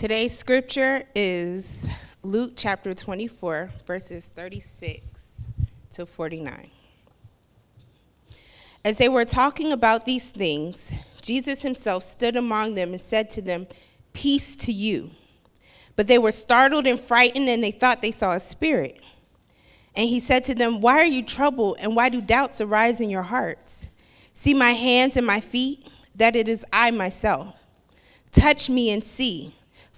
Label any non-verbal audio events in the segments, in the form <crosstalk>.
Today's scripture is Luke chapter 24, verses 36 to 49. As they were talking about these things, Jesus himself stood among them and said to them, Peace to you. But they were startled and frightened, and they thought they saw a spirit. And he said to them, Why are you troubled, and why do doubts arise in your hearts? See my hands and my feet, that it is I myself. Touch me and see,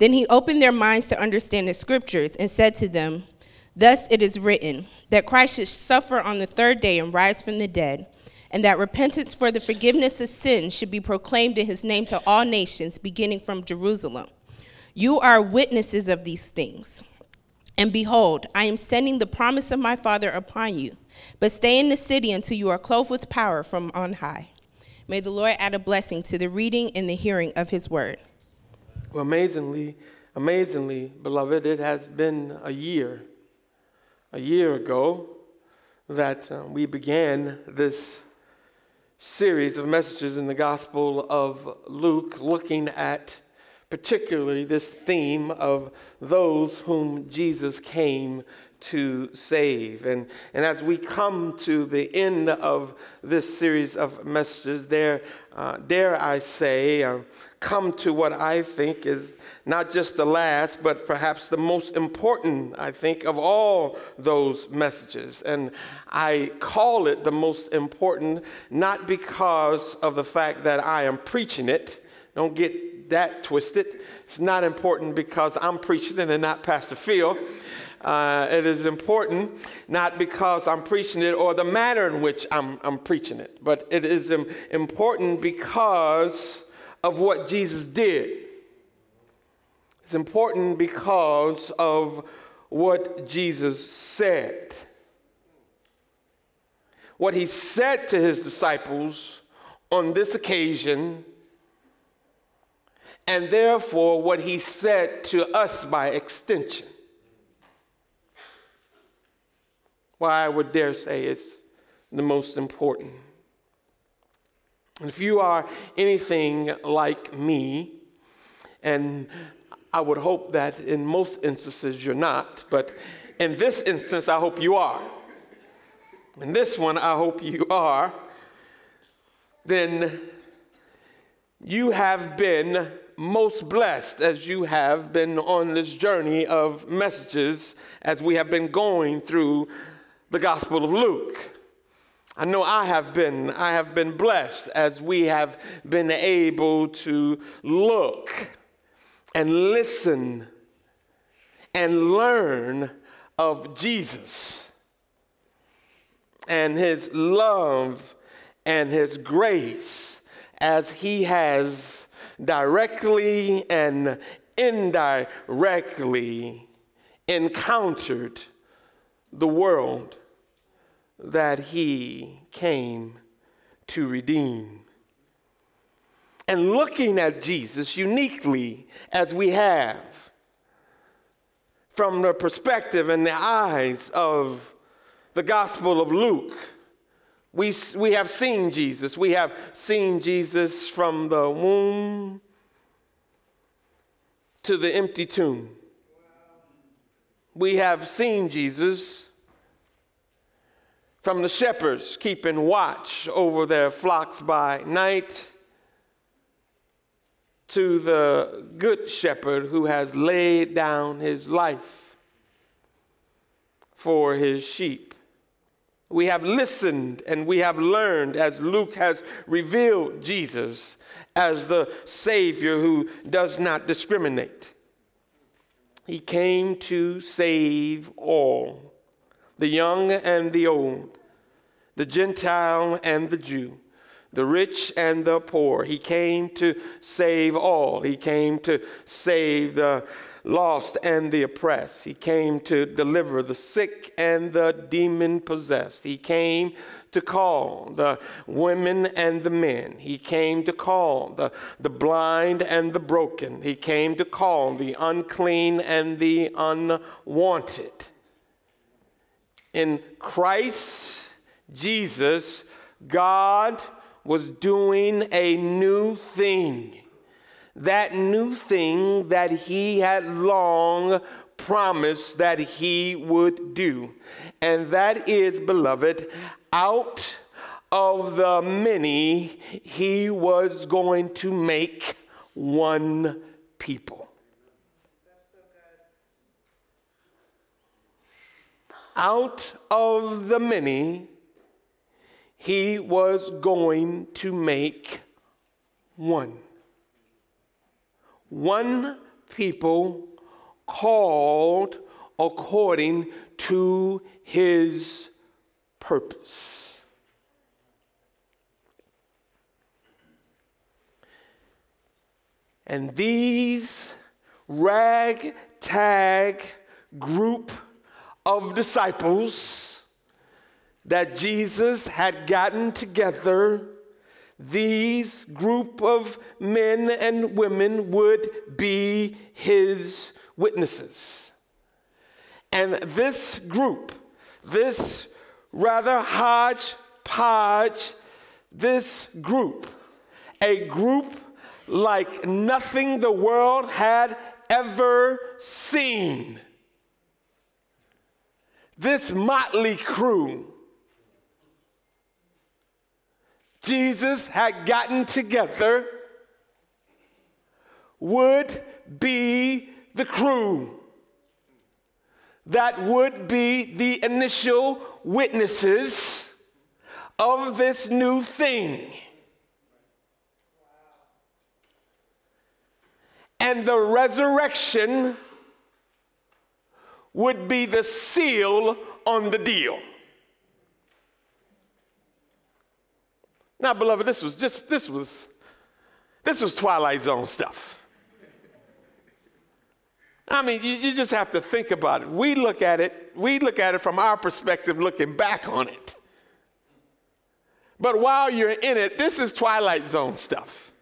Then he opened their minds to understand the scriptures and said to them, Thus it is written, that Christ should suffer on the third day and rise from the dead, and that repentance for the forgiveness of sins should be proclaimed in his name to all nations, beginning from Jerusalem. You are witnesses of these things. And behold, I am sending the promise of my Father upon you. But stay in the city until you are clothed with power from on high. May the Lord add a blessing to the reading and the hearing of his word. Well, amazingly, amazingly, beloved, it has been a year, a year ago, that uh, we began this series of messages in the Gospel of Luke looking at particularly this theme of those whom Jesus came to save. And, and as we come to the end of this series of messages, there, uh, dare I say, uh, come to what I think is not just the last, but perhaps the most important, I think, of all those messages. And I call it the most important not because of the fact that I am preaching it. Don't get that twisted. It's not important because I'm preaching it and not Pastor Phil. Uh, it is important not because I'm preaching it or the manner in which I'm, I'm preaching it, but it is important because of what Jesus did. It's important because of what Jesus said. What he said to his disciples on this occasion and therefore what he said to us by extension. Why I would dare say it's the most important. If you are anything like me, and I would hope that in most instances you're not, but in this instance, I hope you are. In this one, I hope you are. Then you have been most blessed as you have been on this journey of messages as we have been going through the Gospel of Luke. I know I have been, I have been blessed as we have been able to look and listen and learn of Jesus and his love and his grace as he has directly and indirectly encountered the world that he came to redeem. And looking at Jesus uniquely as we have, from the perspective and the eyes of the Gospel of Luke, we, we have seen Jesus. We have seen Jesus from the womb to the empty tomb. We have seen Jesus from the shepherds keeping watch over their flocks by night to the good shepherd who has laid down his life for his sheep. We have listened and we have learned as Luke has revealed Jesus as the Savior who does not discriminate. He came to save all, the young and the old, the Gentile and the Jew, the rich and the poor. He came to save all. He came to save the lost and the oppressed. He came to deliver the sick and the demon possessed. He came to call the women and the men. He came to call the, the blind and the broken. He came to call the unclean and the unwanted. In Christ Jesus, God was doing a new thing. That new thing that he had long promised that he would do. And that is, beloved, out of the many, he was going to make one people. Out of the many, he was going to make one. One people called according to his purpose. And these ragtag group of disciples that Jesus had gotten together, these group of men and women would be his witnesses. And this group, this rather hodgepodge, this group, a group like nothing the world had ever seen. This motley crew, Jesus had gotten together, would be the crew that would be the initial witnesses of this new thing. And the resurrection would be the seal on the deal. Now, beloved, this was just, this was, this was Twilight Zone stuff. I mean, you, you, just have to think about it. We look at it, we look at it from our perspective, looking back on it. But while you're in it, this is Twilight Zone stuff.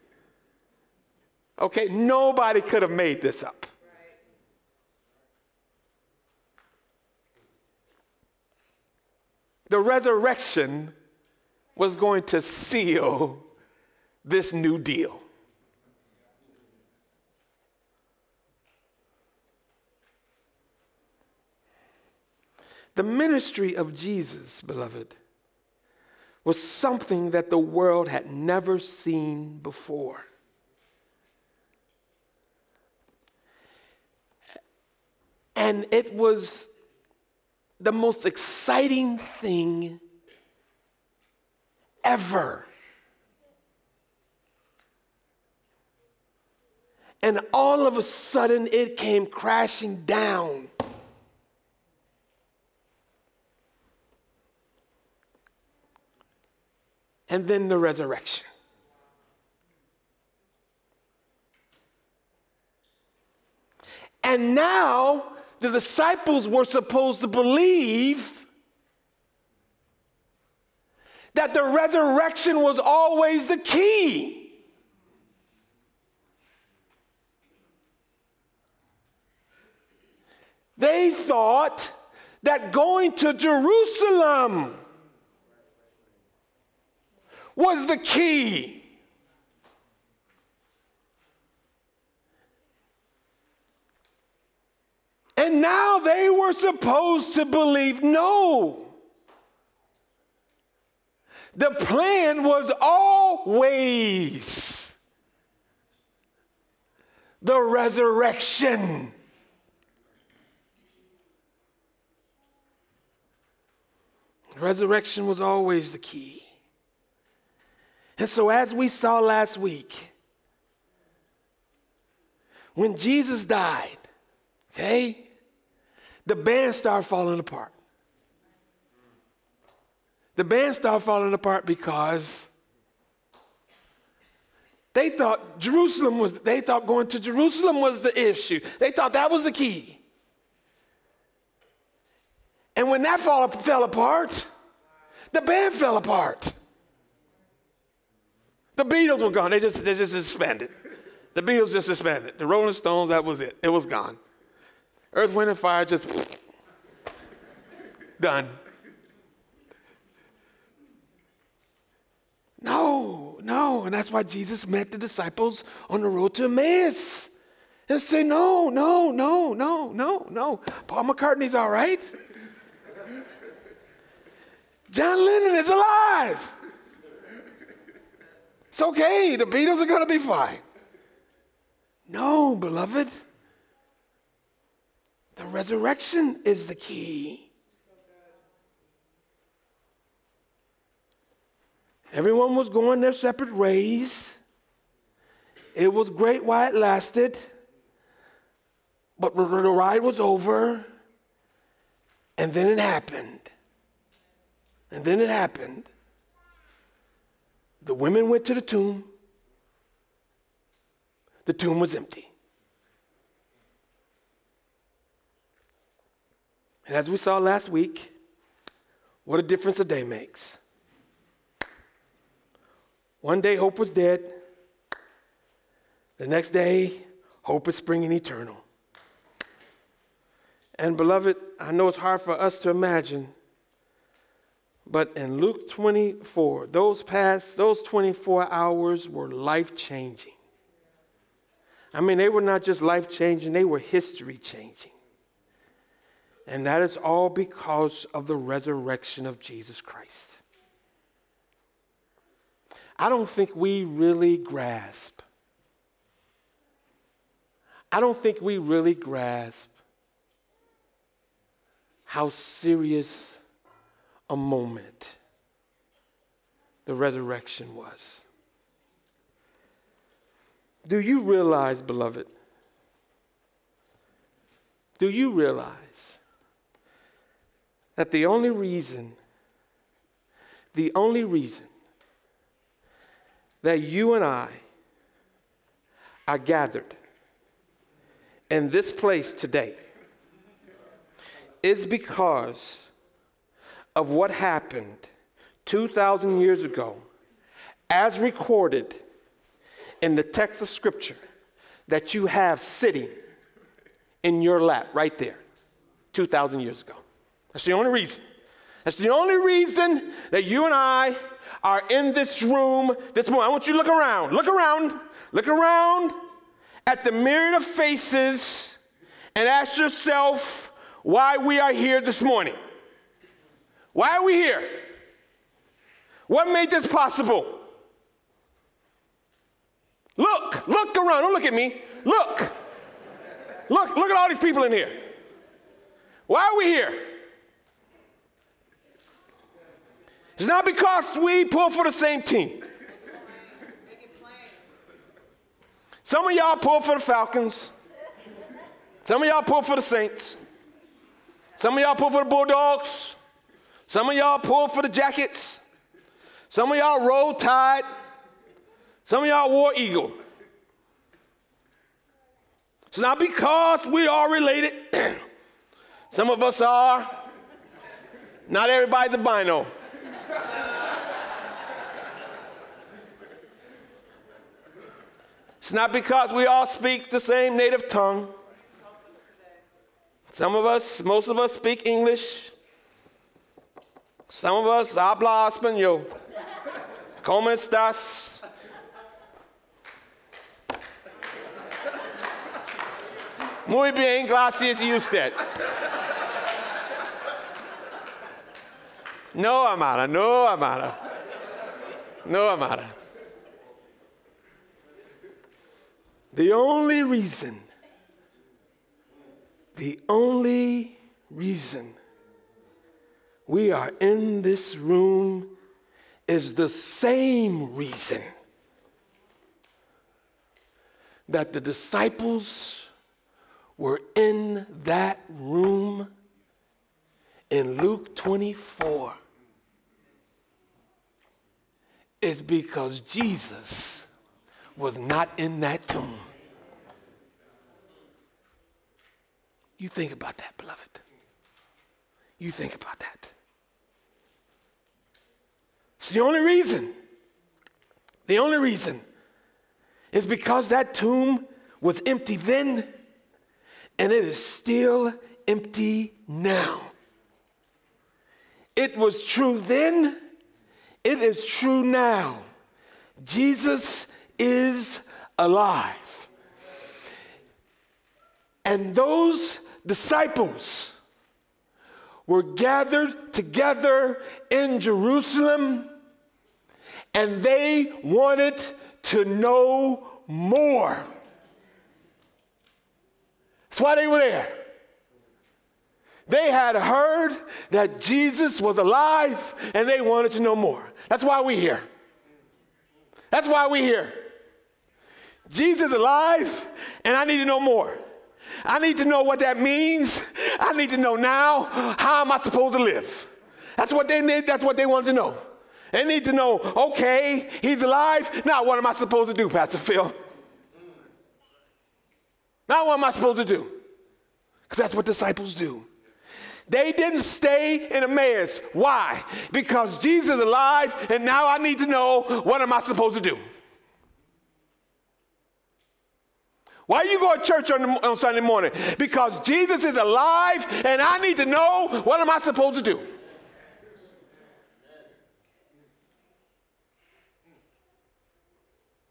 Okay, nobody could have made this up. The resurrection was going to seal this new deal. The ministry of Jesus, beloved, was something that the world had never seen before. And it was the most exciting thing ever. And all of a sudden, it came crashing down. and then the resurrection. And now the disciples were supposed to believe that the resurrection was always the key. They thought that going to Jerusalem was the key. And now they were supposed to believe no. The plan was always the resurrection. Resurrection was always the key. And so, as we saw last week, when Jesus died, okay, the band started falling apart. The band started falling apart because They thought Jerusalem was, they thought going to Jerusalem was the issue. They thought that was the key. And when that fall, fell apart, the band fell apart. The Beatles were gone. They just, they just suspended. The Beatles just suspended. The Rolling Stones, that was it. It was gone. Earth, Wind, and Fire just done. No, no. And that's why Jesus met the disciples on the road to Emmaus and say, No, no, no, no, no, no. Paul McCartney's all right. John Lennon is alive. It's okay. The Beatles are going to be fine. No, beloved. The resurrection is the key. Everyone was going their separate ways. It was great while it lasted, but the ride was over, and then it happened. And then it happened. The women went to the tomb. The tomb was empty. And as we saw last week, what a difference a day makes. One day, hope was dead. The next day, hope is springing eternal. And, beloved, I know it's hard for us to imagine, but in Luke 24, those past, those 24 hours were life changing. I mean, they were not just life changing, they were history changing. And that is all because of the resurrection of Jesus Christ. I don't think we really grasp. I don't think we really grasp how serious a moment the resurrection was. Do you realize, beloved? Do you realize that the only reason, the only reason that you and I are gathered in this place today is because of what happened 2,000 years ago, as recorded in the text of Scripture that you have sitting in your lap right there 2,000 years ago. That's the only reason. That's the only reason that you and I are in this room this morning. I want you to look around. Look around. Look around at the myriad of faces and ask yourself why we are here this morning. Why are we here? What made this possible? Look, look around. Don't look at me. Look. Look, look at all these people in here. Why are we here? It's not because we pull for the same team. Some of y'all pull for the Falcons. Some of y'all pull for the Saints. Some of y'all pull for the Bulldogs. Some of y'all pull for the Jackets. Some of y'all roll tide. Some of y'all war eagle. It's not because we are related. <clears throat> Some of us are. Not everybody's a bino. It's not because we all speak the same native tongue. Some of us, most of us speak English. Some of us habla español. ¿Cómo estás? Muy bien, gracias y No, Amara, no, Amara. No, Amara. The only reason, the only reason we are in this room is the same reason that the disciples were in that room in Luke 24 is because Jesus was not in that tomb. You think about that, beloved. You think about that. It's the only reason. The only reason is because that tomb was empty then and it is still empty now. It was true then, it is true now. Jesus is alive. And those disciples were gathered together in Jerusalem and they wanted to know more. That's why they were there. They had heard that Jesus was alive and they wanted to know more. That's why we're here. That's why we're here. Jesus alive and I need to know more. I need to know what that means. I need to know now how am I supposed to live? That's what they need, that's what they want to know. They need to know, okay, he's alive. Now what am I supposed to do, Pastor Phil? Now what am I supposed to do? Because that's what disciples do. They didn't stay in Emmaus. Why? Because Jesus is alive, and now I need to know what am I supposed to do? Why you go to church on, on Sunday morning? Because Jesus is alive, and I need to know what am I supposed to do?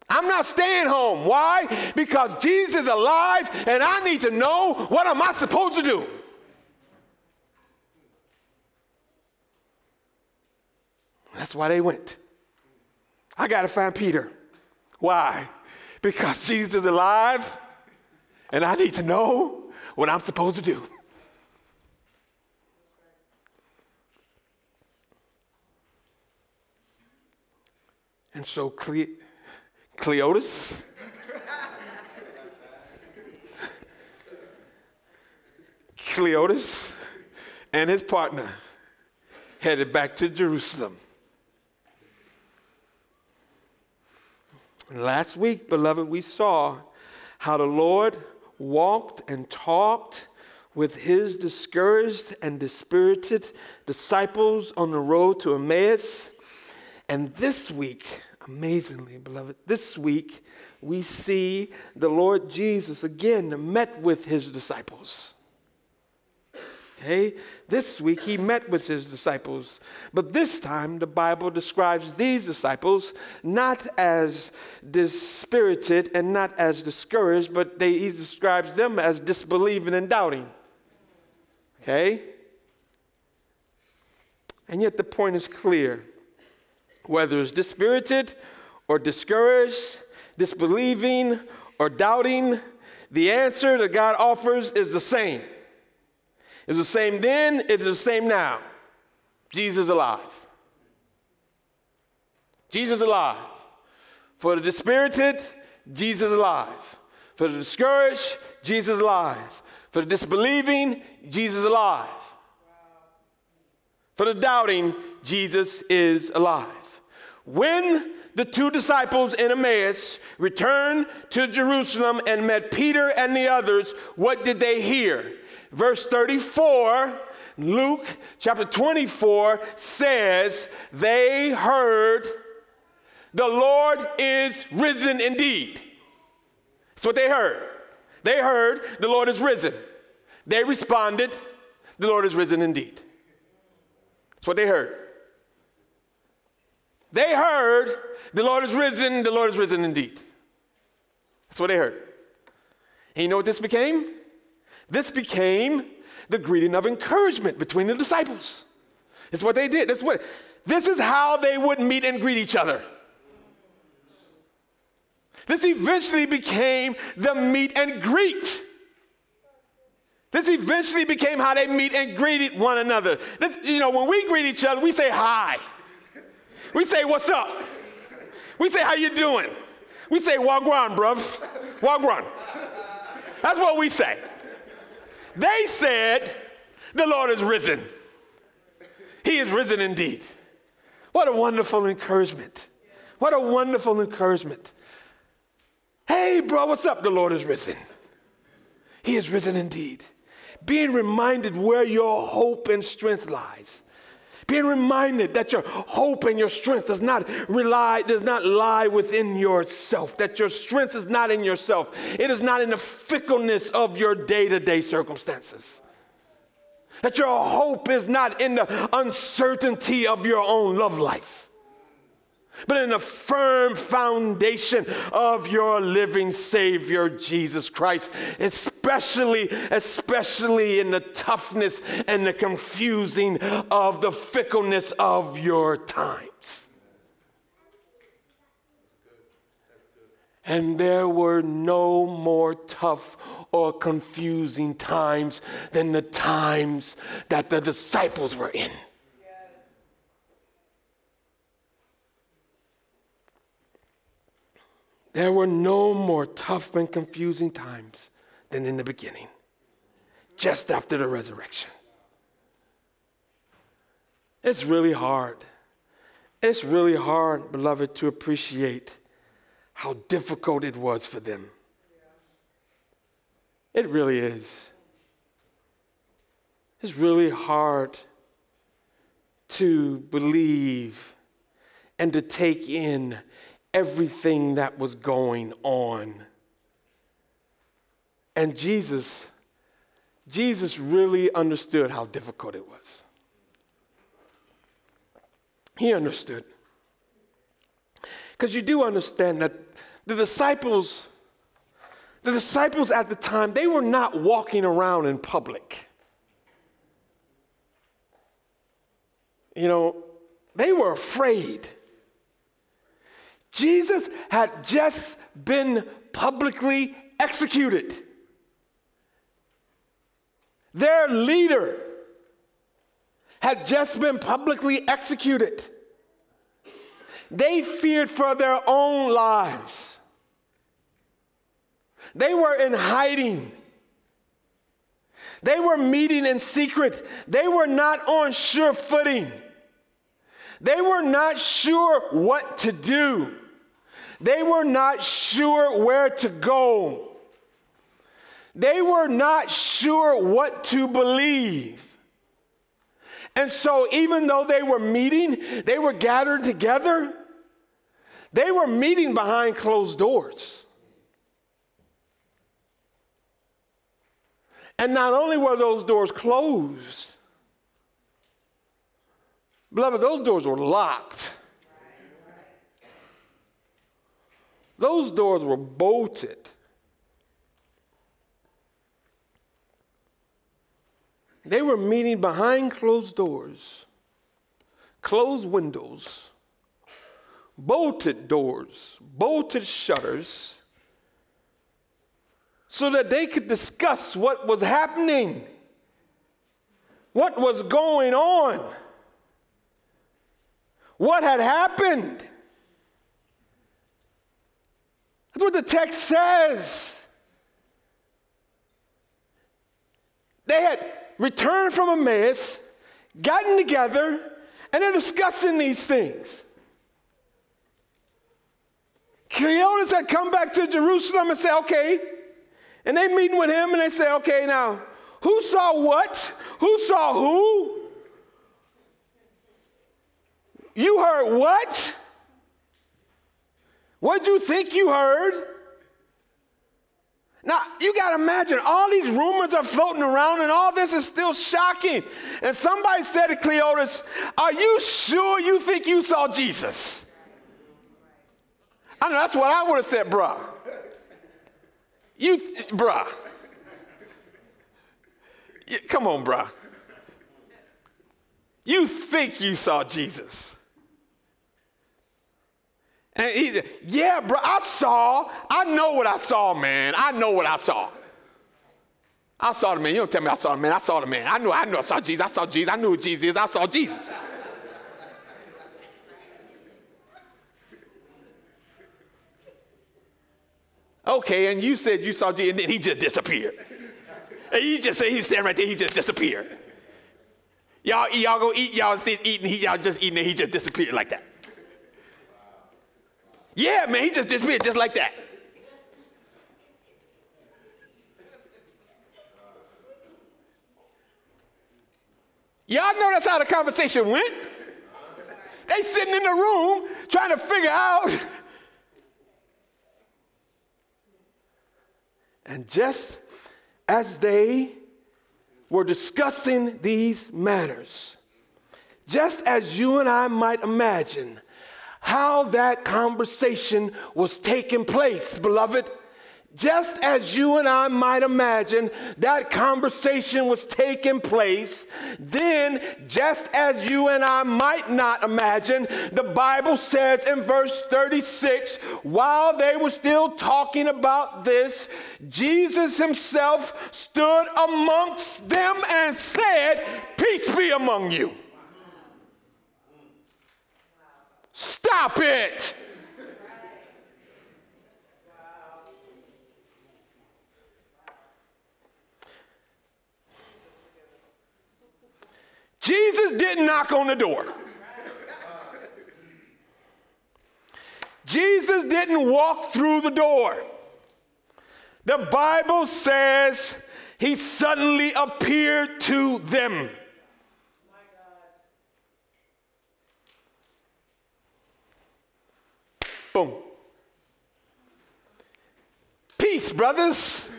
I'm not staying home. Why? Because Jesus is alive and I need to know what am I supposed to do? That's why they went. I got to find Peter. Why? Because Jesus is alive and I need to know what I'm supposed to do. And so Cle- Cleopas Cleopas and his partner headed back to Jerusalem. Last week, beloved, we saw how the Lord walked and talked with his discouraged and dispirited disciples on the road to Emmaus. And this week, amazingly, beloved, this week we see the Lord Jesus again met with his disciples. Okay? This week he met with his disciples. But this time the Bible describes these disciples not as dispirited and not as discouraged, but they, he describes them as disbelieving and doubting. Okay? And yet the point is clear. Whether it's dispirited or discouraged, disbelieving or doubting, the answer that God offers is the same. It's the same then, it's the same now. Jesus alive. Jesus alive. For the dispirited, Jesus alive. For the discouraged, Jesus is alive. For the disbelieving, Jesus is alive. For the doubting, Jesus is alive. When the two disciples in Emmaus returned to Jerusalem and met Peter and the others, what did they hear? Verse 34, Luke chapter 24 says, They heard the Lord is risen indeed. That's what they heard. They heard the Lord is risen. They responded, The Lord is risen indeed. That's what they heard. They heard, The Lord is risen, the Lord is risen indeed. That's what they heard. And you know what this became? This became the greeting of encouragement between the disciples. It's what they did. What, this is how they would meet and greet each other. This eventually became the meet and greet. This eventually became how they meet and greeted one another. This, you know, when we greet each other, we say hi. We say, what's up? We say, how you doing? We say, wagwan, bruv. Wagwan. That's what we say. They said, The Lord is risen. He is risen indeed. What a wonderful encouragement. What a wonderful encouragement. Hey, bro, what's up? The Lord is risen. He is risen indeed. Being reminded where your hope and strength lies. Being reminded that your hope and your strength does not rely, does not lie within yourself, that your strength is not in yourself. It is not in the fickleness of your day-to-day circumstances. That your hope is not in the uncertainty of your own love life but in the firm foundation of your living Savior, Jesus Christ, especially, especially in the toughness and the confusing of the fickleness of your times. And there were no more tough or confusing times than the times that the disciples were in. There were no more tough and confusing times than in the beginning, just after the resurrection. It's really hard. It's really hard, beloved, to appreciate how difficult it was for them. It really is. It's really hard to believe and to take in everything that was going on. And Jesus, Jesus really understood how difficult it was. He understood. Because you do understand that the disciples, the disciples at the time, they were not walking around in public. You know, they were afraid. Jesus had just been publicly executed. Their leader had just been publicly executed. They feared for their own lives. They were in hiding. They were meeting in secret. They were not on sure footing. They were not sure what to do. They were not sure where to go. They were not sure what to believe. And so, even though they were meeting, they were gathered together, they were meeting behind closed doors. And not only were those doors closed, beloved, those doors were locked. Those doors were bolted. They were meeting behind closed doors, closed windows, bolted doors, bolted shutters, so that they could discuss what was happening, what was going on, what had happened. That's what the text says. They had returned from Emmaus, gotten together, and they're discussing these things. Cleopas had come back to Jerusalem and said, okay. And they meeting with him and they say, okay, now, who saw what? Who saw who? You heard what? What'd you think you heard? Now, you got to imagine all these rumors are floating around and all this is still shocking. And somebody said to Cleopas, Are you sure you think you saw Jesus? I know that's what I would have said, bruh. You, bruh. Come on, bruh. You think you saw Jesus. And he said, Yeah, bro, I saw. I know what I saw, man. I know what I saw. I saw the man. You don't tell me I saw the man. I saw the man. I knew, I knew I saw Jesus. I saw Jesus. I knew who Jesus is. I saw Jesus. okay, and you said you saw Jesus, and then he just disappeared. And you just say he's standing right there, he just disappeared. Y'all, y'all go eat, y'all sit eating, he, y'all just eating, and he just disappeared like that. Yeah, man, he just disappeared just like that. Y'all know that's how the conversation went. They sitting in the room trying to figure out. And just as they were discussing these matters, just as you and I might imagine, how that conversation was taking place, beloved, just as you and I might imagine that conversation was taking place, then, just as you and I might not imagine, the Bible says in verse 36 while they were still talking about this, Jesus himself stood amongst them and said, Peace be among you. Stop it. Jesus didn't knock on the door. Jesus didn't walk through the door. The Bible says he suddenly appeared to them. Peace, brothers.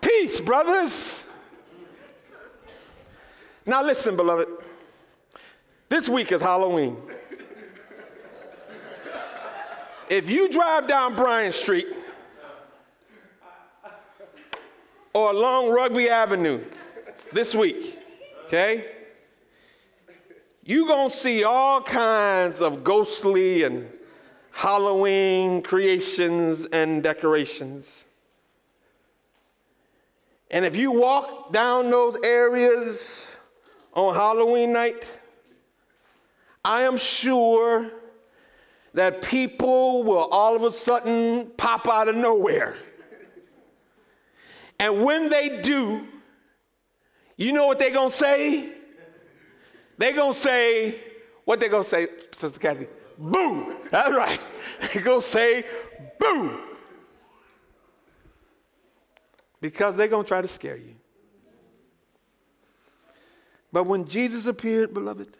Peace, brothers. Now, listen, beloved. This week is Halloween. If you drive down Bryan Street or along Rugby Avenue this week, okay, you're going to see all kinds of ghostly and Halloween creations and decorations. And if you walk down those areas on Halloween night, I am sure that people will all of a sudden pop out of nowhere. And when they do, you know what they're gonna say? They're gonna say, what they gonna say, Sister Kathy? Boo! That's right. <laughs> They're gonna say, boo! because they're going to try to scare you. But when Jesus appeared, beloved,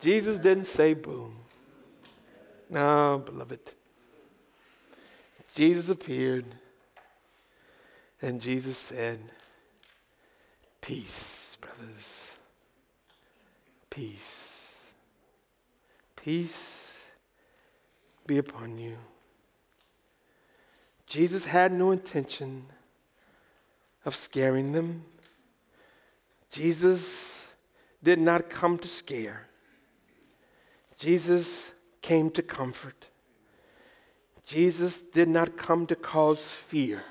Jesus didn't say boo. No, beloved. Jesus appeared and Jesus said, Peace, brothers. Peace. Peace be upon you. Jesus had no intention of scaring them. Jesus did not come to scare. Jesus came to comfort. Jesus did not come to cause fear.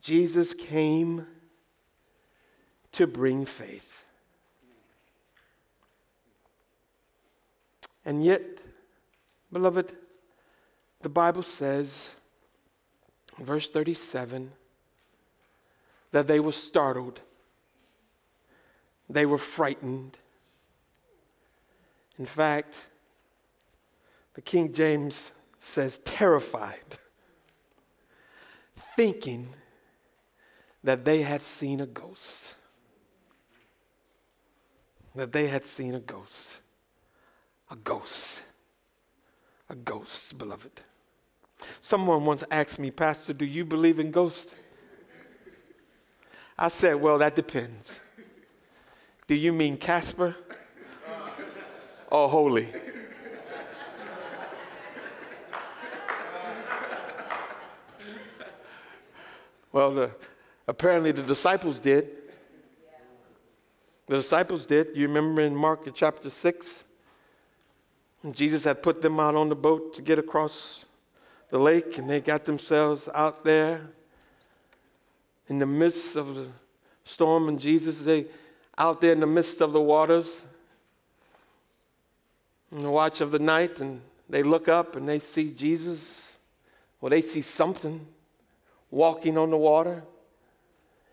Jesus came to bring faith. And yet, beloved, the Bible says verse 37 that they were startled, they were frightened. In fact, the King James says terrified, thinking that they had seen a ghost. That they had seen a ghost. A ghost. A ghost, beloved. Someone once asked me, Pastor, do you believe in ghosts? I said, Well, that depends. Do you mean Casper <laughs> or holy? <laughs> well, the, apparently the disciples did. The disciples did. You remember in Mark chapter 6? Jesus had put them out on the boat to get across the lake and they got themselves out there in the midst of the storm and Jesus they out there in the midst of the waters in the watch of the night and they look up and they see Jesus or they see something walking on the water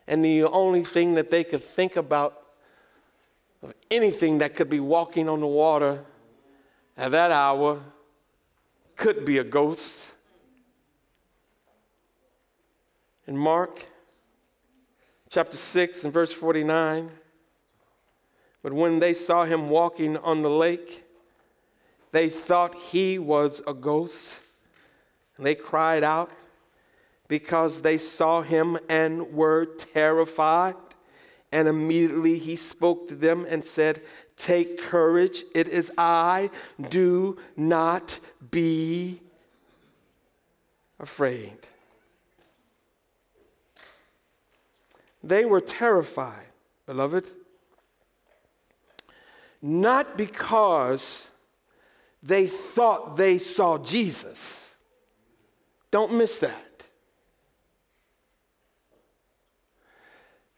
and the only thing that they could think about of anything that could be walking on the water at that hour could be a ghost. In Mark chapter 6 and verse 49, but when they saw him walking on the lake, they thought he was a ghost. And they cried out because they saw him and were terrified. And immediately he spoke to them and said, Take courage, it is I, do not be afraid. They were terrified, beloved, not because they thought they saw Jesus. Don't miss that.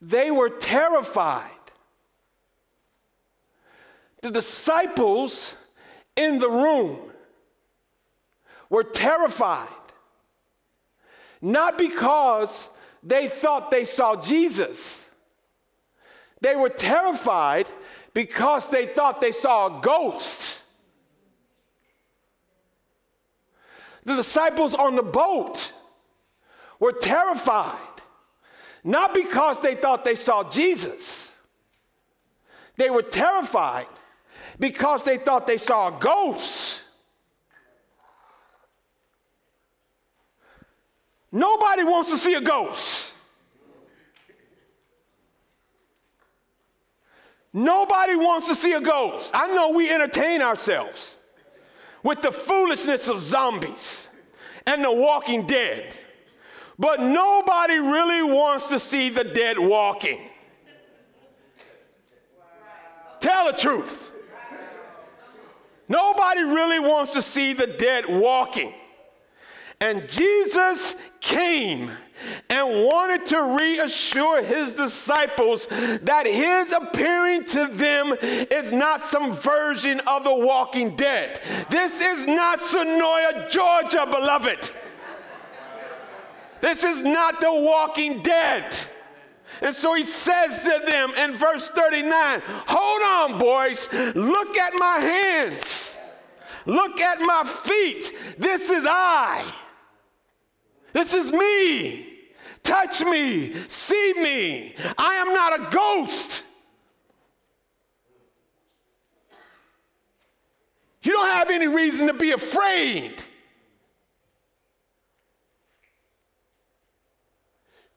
They were terrified. The disciples in the room were terrified, not because they thought they saw Jesus. They were terrified because they thought they saw a ghost. The disciples on the boat were terrified, not because they thought they saw Jesus. They were terrified because they thought they saw a ghost. Nobody wants to see a ghost. Nobody wants to see a ghost. I know we entertain ourselves with the foolishness of zombies and the walking dead. But nobody really wants to see the dead walking. Tell the truth. Nobody really wants to see the dead walking. And Jesus came and wanted to reassure his disciples that his appearing to them is not some version of the walking dead. This is not Senoia, Georgia, beloved. This is not the walking dead. And so he says to them in verse 39 Hold on, boys, look at my hands, look at my feet. This is I. This is me. Touch me, see me. I am not a ghost. You don't have any reason to be afraid.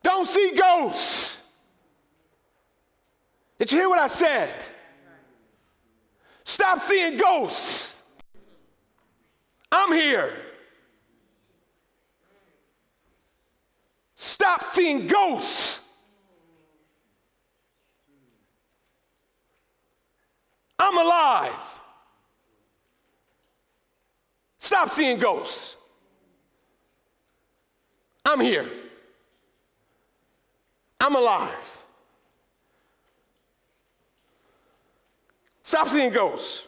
Don't see ghosts. Did you hear what I said? Stop seeing ghosts. I'm here. Stop seeing ghosts. I'm alive. Stop seeing ghosts. I'm here. I'm alive. Stop seeing ghosts.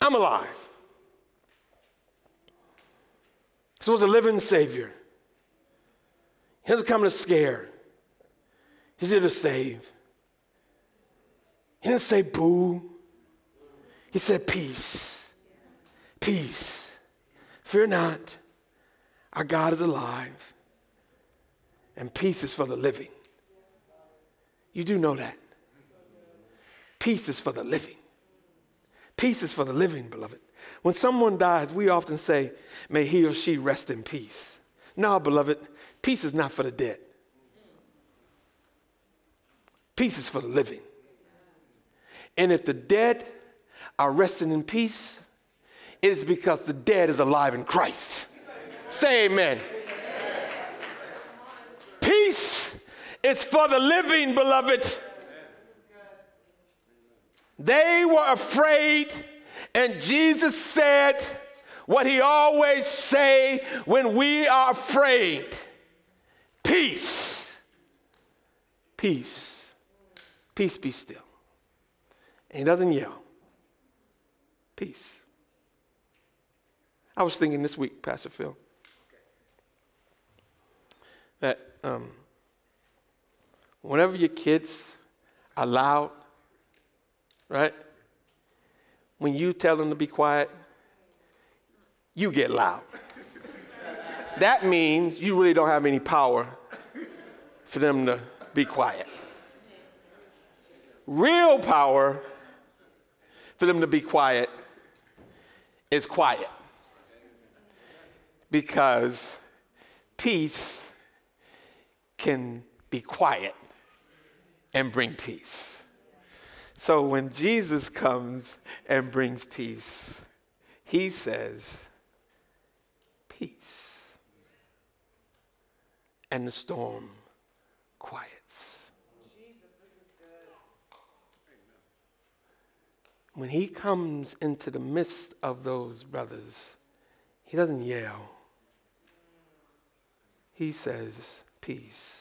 I'm alive. This was a living Savior. He doesn't come to scare, He's here to save. He didn't say boo, He said peace. Peace. Fear not, our God is alive, and peace is for the living. You do know that. Peace is for the living. Peace is for the living, beloved. When someone dies, we often say, May he or she rest in peace. No, beloved, peace is not for the dead. Peace is for the living. And if the dead are resting in peace, it is because the dead is alive in Christ. Say amen. Peace is for the living, beloved. They were afraid, and Jesus said what he always say when we are afraid. Peace. Peace. Peace be still. And he doesn't yell. Peace. I was thinking this week, Pastor Phil, that um, whenever your kids are loud, right? When you tell them to be quiet, you get loud. <laughs> that means you really don't have any power for them to be quiet. Real power for them to be quiet is quiet. Because peace can be quiet and bring peace. So when Jesus comes and brings peace, he says, Peace. And the storm quiets. When he comes into the midst of those brothers, he doesn't yell. He says, Peace.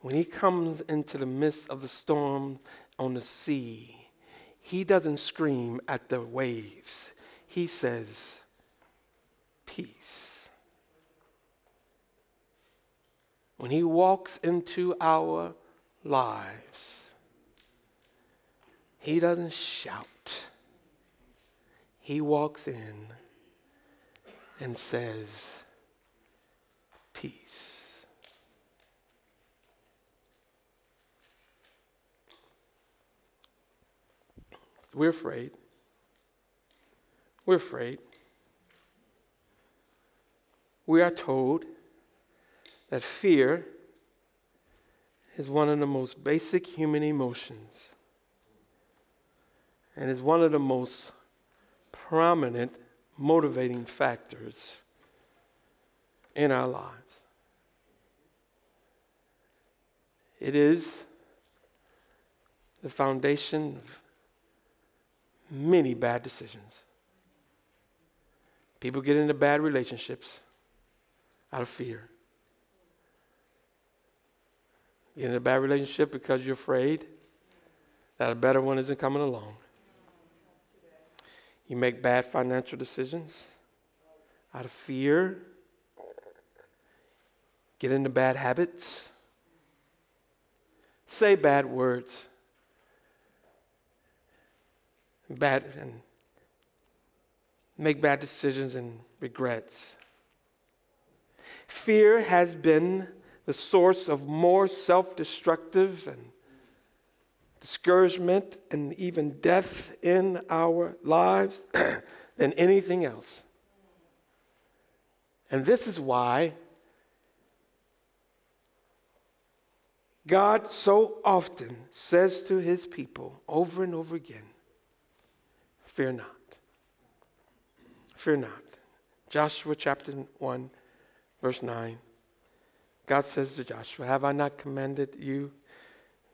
When he comes into the midst of the storm on the sea, he doesn't scream at the waves. He says, Peace. When he walks into our lives, he doesn't shout. He walks in and says, Peace. We're afraid. We're afraid. We are told that fear is one of the most basic human emotions and is one of the most prominent motivating factors in our lives. It is the foundation of many bad decisions. People get into bad relationships out of fear. Get in a bad relationship because you're afraid that a better one isn't coming along. You make bad financial decisions out of fear. Get into bad habits. Say bad words bad and make bad decisions and regrets. Fear has been the source of more self destructive and discouragement and even death in our lives <clears throat> than anything else. And this is why God so often says to his people over and over again Fear not. Fear not. Joshua chapter 1, verse 9. God says to Joshua, Have I not commanded you?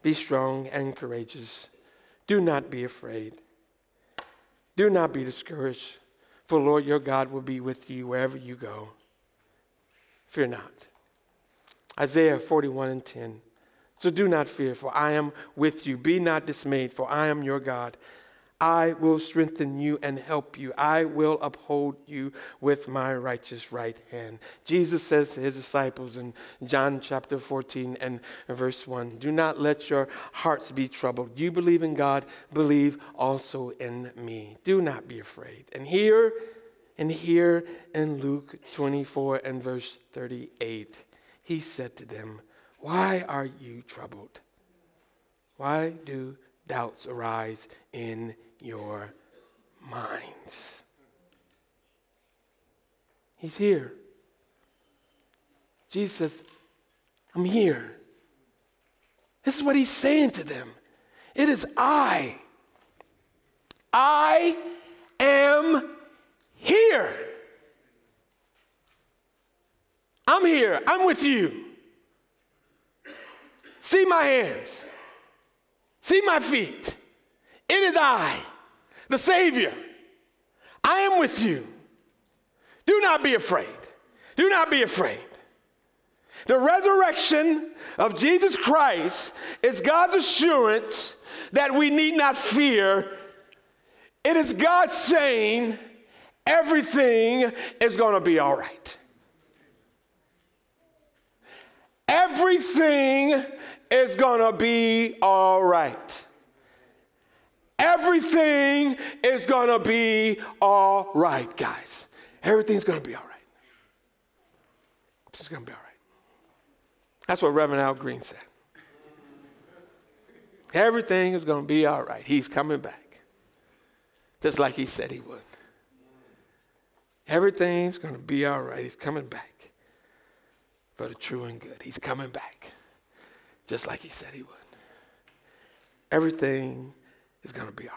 Be strong and courageous. Do not be afraid. Do not be discouraged, for Lord your God will be with you wherever you go. Fear not. Isaiah 41 and 10. So do not fear, for I am with you. Be not dismayed, for I am your God. I will strengthen you and help you. I will uphold you with my righteous right hand. Jesus says to his disciples in John chapter 14 and verse 1 Do not let your hearts be troubled. You believe in God, believe also in me. Do not be afraid. And here, and here in Luke 24 and verse 38, he said to them, Why are you troubled? Why do doubts arise in your minds. He's here. Jesus I'm here. This is what he's saying to them. It is I. I am here. I'm here. I'm with you. See my hands. See my feet. It is I, the Savior. I am with you. Do not be afraid. Do not be afraid. The resurrection of Jesus Christ is God's assurance that we need not fear. It is God saying everything is going to be all right. Everything is going to be all right. Everything is going to be all right, guys. Everything's going to be all right. It's going to be all right. That's what Reverend Al Green said. Everything is going to be all right. He's coming back. Just like he said he would. Everything's going to be all right. He's coming back for the true and good. He's coming back. Just like he said he would. Everything is going to be all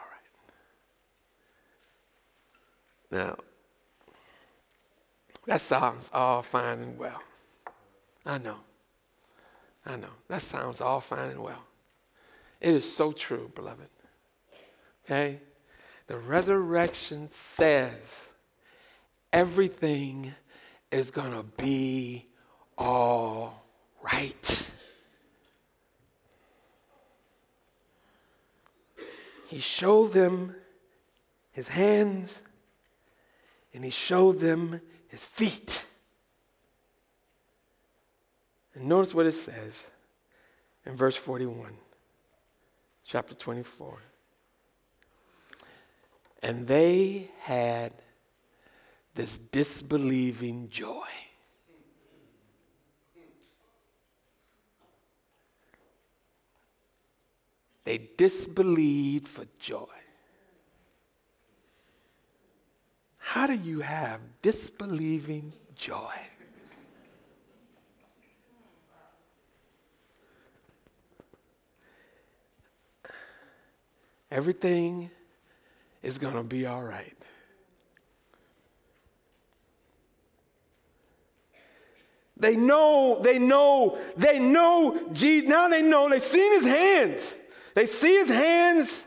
right. Now, that sounds all fine and well. I know. I know. That sounds all fine and well. It is so true, beloved. Okay? The resurrection says everything is going to be all right. He showed them his hands and he showed them his feet. And notice what it says in verse 41, chapter 24. And they had this disbelieving joy. They disbelieved for joy. How do you have disbelieving joy? Everything is going to be all right. They know, they know, they know Jesus. Now they know, they've seen his hands. They see his hands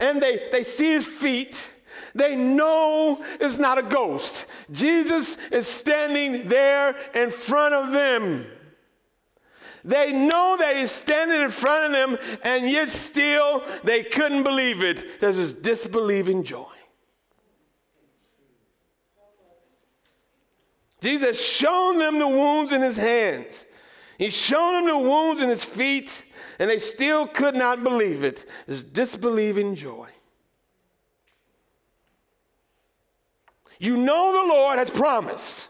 and they, they see his feet. They know it's not a ghost. Jesus is standing there in front of them. They know that he's standing in front of them, and yet still they couldn't believe it. There's this disbelieving joy. Jesus shown them the wounds in his hands. He's shown them the wounds in his feet, and they still could not believe it. This disbelieving joy. You know the Lord has promised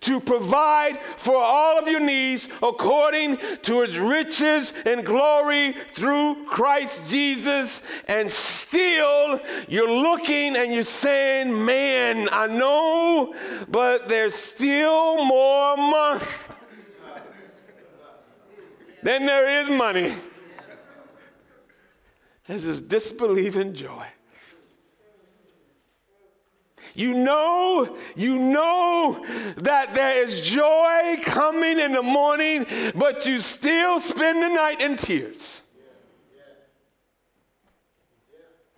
to provide for all of your needs according to his riches and glory through Christ Jesus. And still, you're looking and you're saying, Man, I know, but there's still more than there is money. There's this is disbelieving joy. You know, you know that there is joy coming in the morning, but you still spend the night in tears.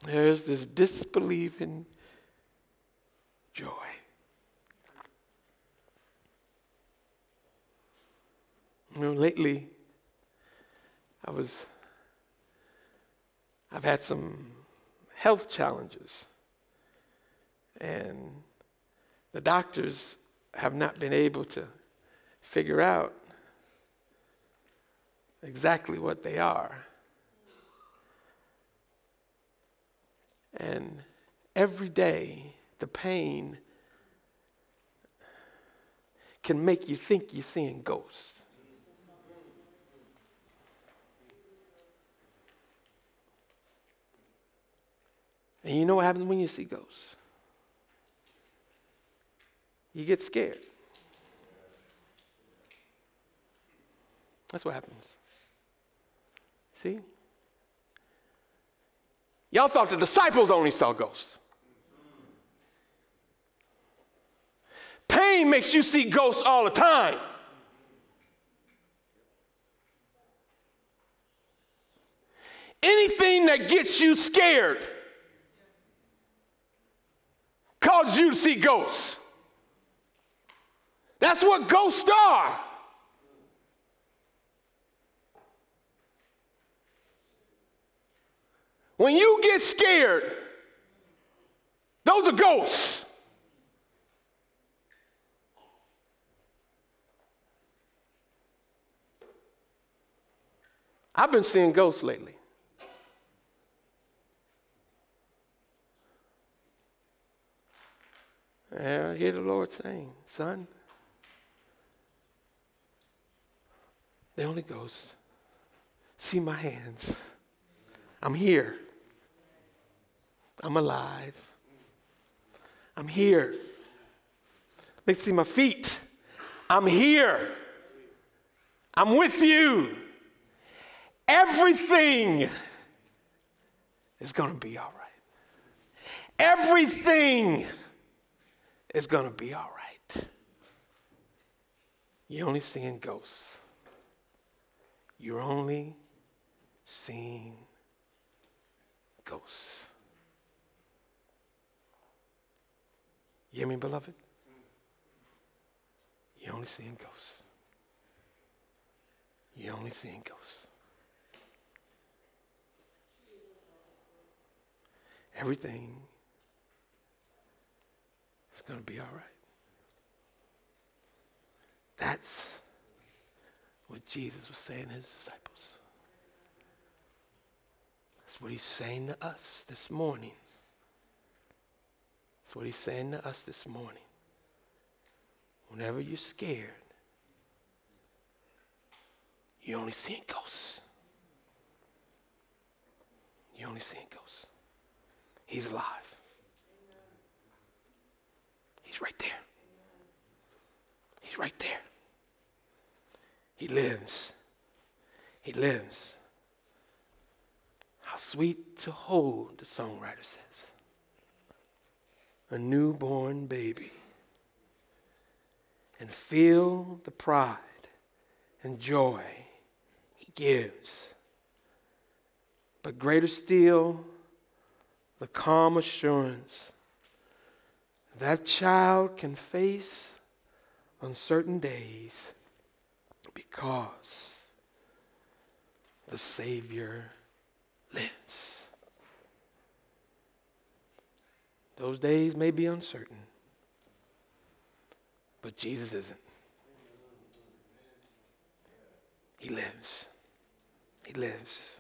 There's this disbelieving joy. You know, lately, I was, I've had some health challenges. And the doctors have not been able to figure out exactly what they are. And every day, the pain can make you think you're seeing ghosts. And you know what happens when you see ghosts? you get scared. That's what happens. See? Y'all thought the disciples only saw ghosts. Pain makes you see ghosts all the time. Anything that gets you scared causes you to see ghosts. That's what ghosts are. When you get scared, those are ghosts. I've been seeing ghosts lately. And I hear the Lord saying, Son, the Holy Ghost, see my hands. I'm here. I'm alive. I'm here. They see my feet. I'm here. I'm with you. Everything is going to be all right. Everything is going to be all right. You're only seeing ghosts. You're only seeing ghosts. You hear me, beloved? You're only seeing ghosts. You're only seeing ghosts. Everything is going to be all right. That's what Jesus was saying to his disciples. That's what he's saying to us this morning. That's what he's saying to us this morning. Whenever you're scared, you're only seeing ghosts. You're only seeing ghosts. He's alive. He's right there. He's right there. He lives. He lives. How sweet to hold, the songwriter says. A newborn baby. And feel the pride and joy he gives. But greater still, the calm assurance that child can face uncertain days because the Savior lives. Those days may be uncertain, but Jesus isn't. He lives. He lives.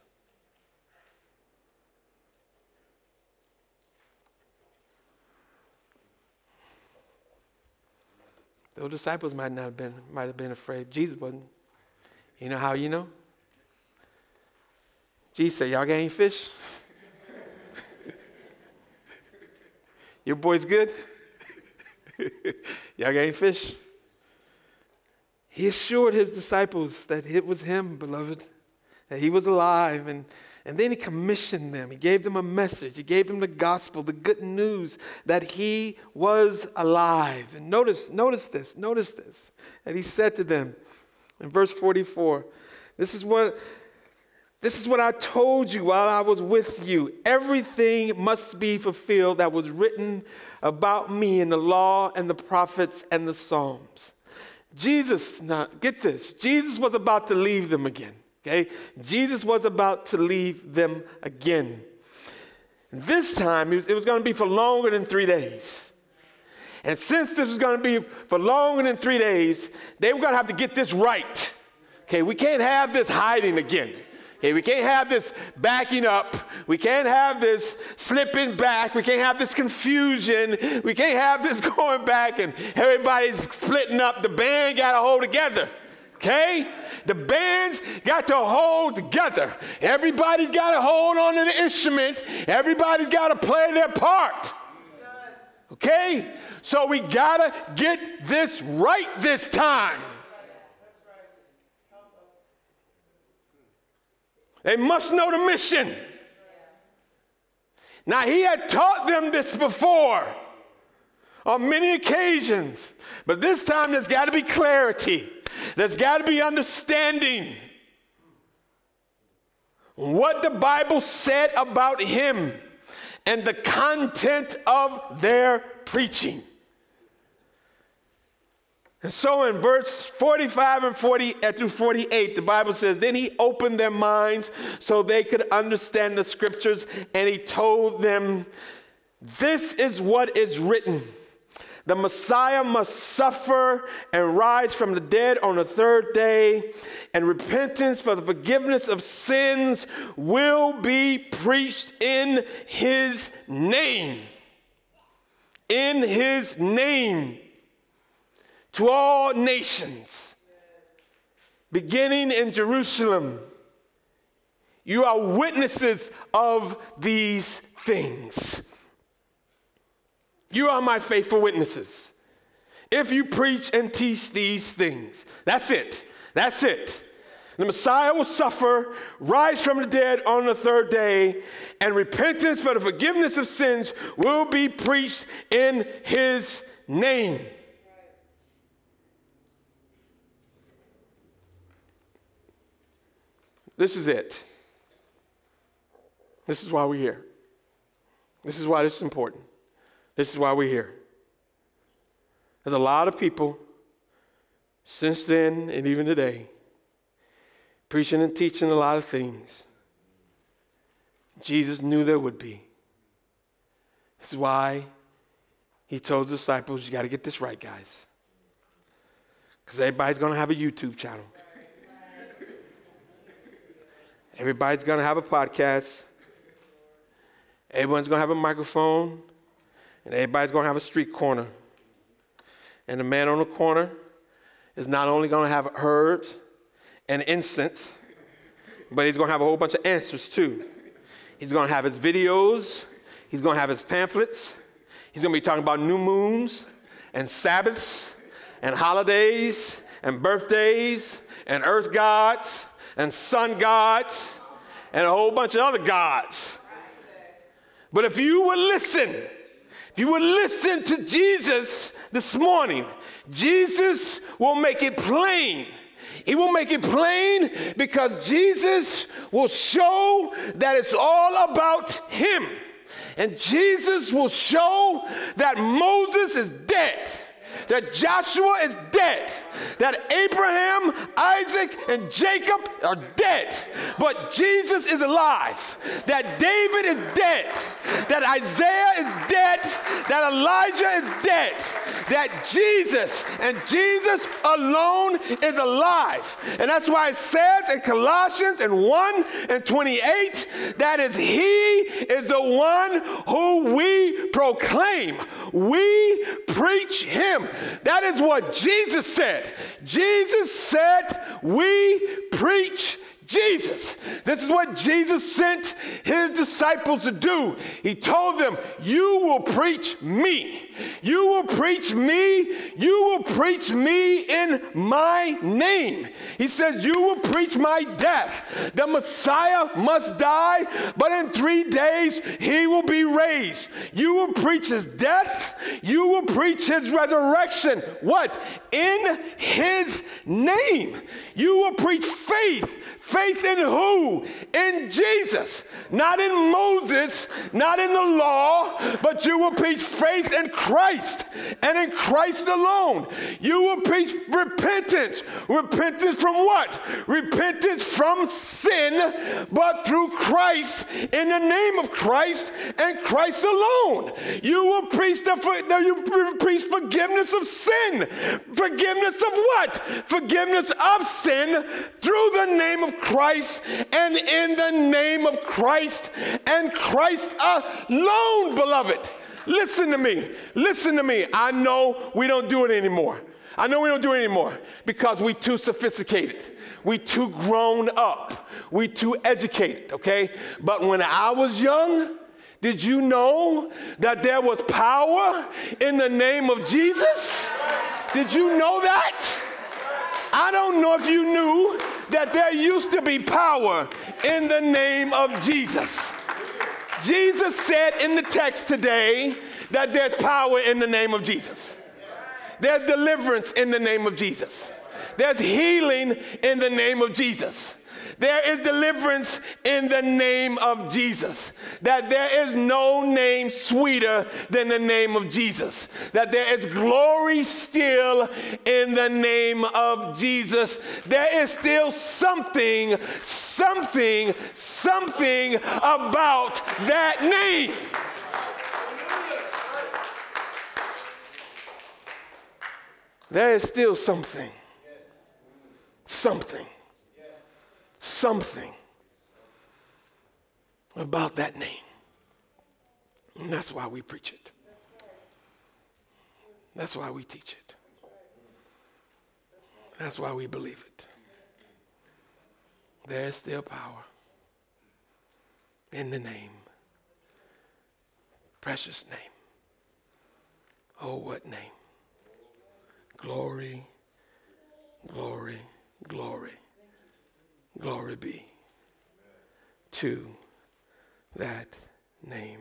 Those disciples might not have been, might have been afraid. Jesus wasn't. You know how you know? Jesus said, Y'all got any fish? <laughs> Your boy's good? <laughs> Y'all got any fish? He assured his disciples that it was him, beloved, that he was alive and and then he commissioned them. He gave them a message. He gave them the gospel, the good news that he was alive. And notice, notice this, notice this. And he said to them in verse 44, this is what this is what I told you while I was with you. Everything must be fulfilled that was written about me in the law and the prophets and the Psalms. Jesus, now get this, Jesus was about to leave them again. Okay? Jesus was about to leave them again. This time, it was, going to be for longer than three days. And since this was going to be for longer than three days, they were going to have to get this right. Okay, we can't have this hiding again. Okay, we can't have this backing up. We can't have this slipping back. We can't have this confusion. We can't have this <laughs> going back and everybody's splitting up. The band got to hold together. Okay? The band's got to hold together. Everybody's got to hold on to the instrument. Everybody's got to play their part. Okay? So we got to get this right this time. They must know the mission. Now, he had taught them this before on many occasions, but this time there's got to be clarity. There's got to be understanding what the Bible said about him and the content of their preaching. And so in verse 45 and 40 uh, through 48, the Bible says, Then he opened their minds so they could understand the scriptures, and he told them, This is what is written. The Messiah must suffer and rise from the dead on the third day, and repentance for the forgiveness of sins will be preached in his name. in his name to all nations, beginning in Jerusalem. You are witnesses of these things. You are my faithful witnesses. If you preach and teach these things, that's it. That's it. The Messiah will suffer, rise from the dead on the third day, and repentance for the forgiveness of sins will be preached in his name. This is it. This is why we're here. This is why this is important. This is why we're here. There's a lot of people since then and even today preaching and teaching a lot of things. Jesus knew there would be. This is why he told the disciples, You got to get this right, guys. Because everybody's going to have a YouTube channel, everybody's going to have a podcast, everyone's going to have a microphone, and everybody's going to have a street corner. And the man on the corner is not only going to have herbs, and incense, but he's going to have a whole bunch of answers too. He's going to have his videos, he's going to have his pamphlets, he's going to be talking about new moons and Sabbaths and holidays and birthdays and earth gods and sun gods and a whole bunch of other gods. But if you would listen, if you would listen to Jesus this morning, Jesus will make it plain he will make it plain because Jesus will show that it's all about Him. And Jesus will show that Moses is dead, that Joshua is dead, that Abraham, Isaac, and Jacob are dead, but Jesus is alive, that David is dead, that Isaiah is dead, that Elijah is dead, that Jesus and Jesus alone is alive. And that's why it says in Colossians in 1 and 28 that is He is the one who we proclaim. We preach Him. That is what Jesus said. Jesus said, We preach Jesus. This is what Jesus sent his disciples to do. He told them, You will preach me. You will preach me. You will preach me in my name. He says, You will preach my death. The Messiah must die, but in three days he will be raised. You will preach his death. You will preach his resurrection. What? In his name. You will preach faith Faith in who? In Jesus. Not in Moses, not in the law, but you will preach faith in Christ and in Christ alone. You will preach repentance. Repentance from what? Repentance from sin, but through Christ, in the name of Christ and Christ alone. You will preach the, you preach forgiveness of sin. Forgiveness of what? Forgiveness of sin through the name of Christ and in the name of Christ and Christ alone, beloved. Listen to me. Listen to me. I know we don't do it anymore. I know we don't do it anymore because we too sophisticated. We too grown up. We too educated, okay? But when I was young, did you know that there was power in the name of Jesus? Did you know that? I don't know if you knew that there used to be power in the name of Jesus. Jesus said in the text today that there's power in the name of Jesus. There's deliverance in the name of Jesus. There's healing in the name of Jesus. There is deliverance in the name of Jesus. That there is no name sweeter than the name of Jesus. That there is glory still in the name of Jesus. There is still something, something, something about that name. There is still something. Something something about that name. And that's why we preach it. That's why we teach it. That's why we believe it. There is still power in the name, precious name. Oh, what name! Glory, glory, glory, glory be to that name.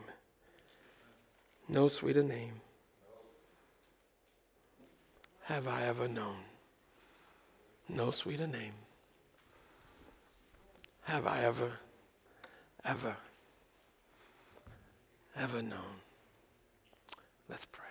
No sweeter name have I ever known. No sweeter name have I ever, ever, ever known. Let's pray.